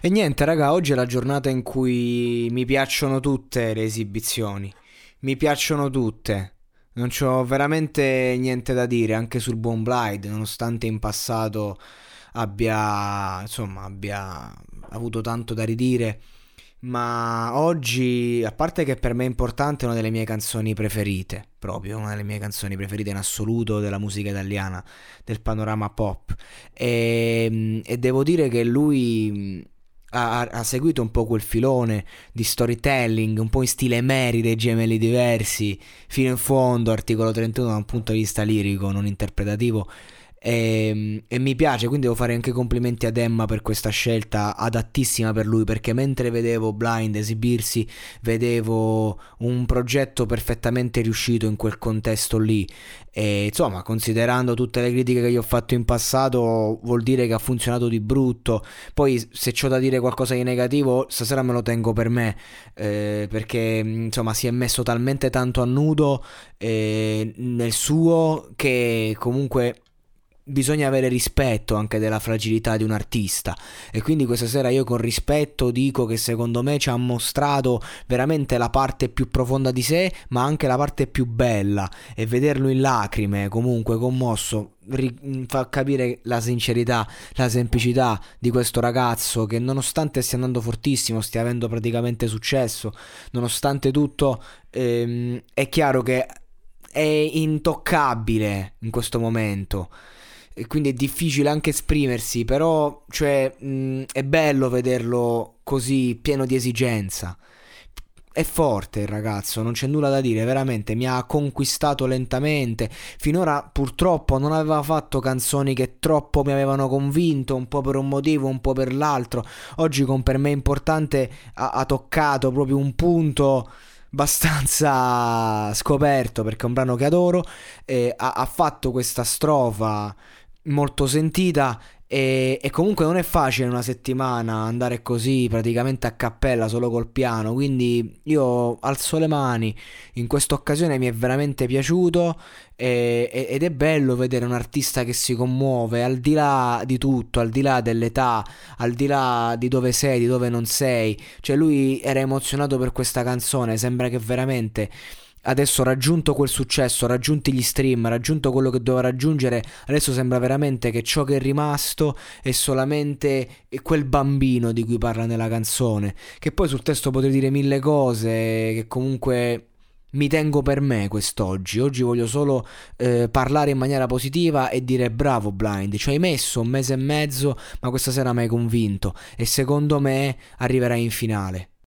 E niente, raga, oggi è la giornata in cui mi piacciono tutte le esibizioni. Mi piacciono tutte. Non c'ho veramente niente da dire anche sul buon Blind, nonostante in passato abbia, insomma, abbia avuto tanto da ridire. Ma oggi, a parte che per me è importante, è una delle mie canzoni preferite, proprio una delle mie canzoni preferite in assoluto della musica italiana, del panorama pop. E, e devo dire che lui ha, ha, seguito un po' quel filone di storytelling, un po' in stile dei gemelli diversi, fino in fondo, articolo 31 da un punto di vista lirico, non interpretativo. E, e, mi piace, quindi devo fare anche complimenti ad Emma per questa scelta adattissima per lui, perché mentre vedevo Blind esibirsi, vedevo un progetto perfettamente riuscito in quel contesto lì. E insomma, considerando tutte le critiche che gli ho fatto in passato, vuol dire che ha funzionato di brutto. Poi, se c'ho da dire qualcosa di negativo, stasera me lo tengo per me, eh, perché insomma si è messo talmente tanto a nudo eh, nel suo che comunque bisogna avere rispetto anche della fragilità di un artista. E quindi questa sera io con rispetto dico che secondo me ci ha mostrato veramente la parte più profonda di sé ma anche la parte più bella. E vederlo in lacrime comunque commosso ri- fa capire la sincerità la semplicità di questo ragazzo che nonostante stia andando fortissimo stia avendo praticamente successo nonostante tutto ehm, è chiaro che è intoccabile in questo momento e quindi è difficile anche esprimersi, però cioè, mh, è bello vederlo così pieno di esigenza. È forte il ragazzo, non c'è nulla da dire, veramente mi ha conquistato lentamente. Finora purtroppo non aveva fatto canzoni che troppo mi avevano convinto, un po' per un motivo, un po' per l'altro. Oggi con per me importante ha, ha toccato proprio un punto abbastanza scoperto perché è un brano che adoro. Eh, ha, ha fatto questa strofa molto sentita e, e, comunque non è facile una settimana andare così praticamente a cappella solo col piano quindi io alzo le mani. In questa occasione mi è veramente piaciuto e, ed è bello vedere un artista che si commuove al di là di tutto al di là dell'età al di là di dove sei di dove non sei. Cioè lui era emozionato per questa canzone sembra che veramente adesso raggiunto quel successo, raggiunti gli stream, raggiunto quello che doveva raggiungere, adesso sembra veramente che ciò che è rimasto è solamente quel bambino di cui parla nella canzone. Che poi sul testo potrei dire mille cose, che comunque mi tengo per me quest'oggi. Oggi voglio solo eh, parlare in maniera positiva e dire bravo Blind, ci hai messo un mese e mezzo, ma questa sera mi hai convinto e secondo me arriverai in finale.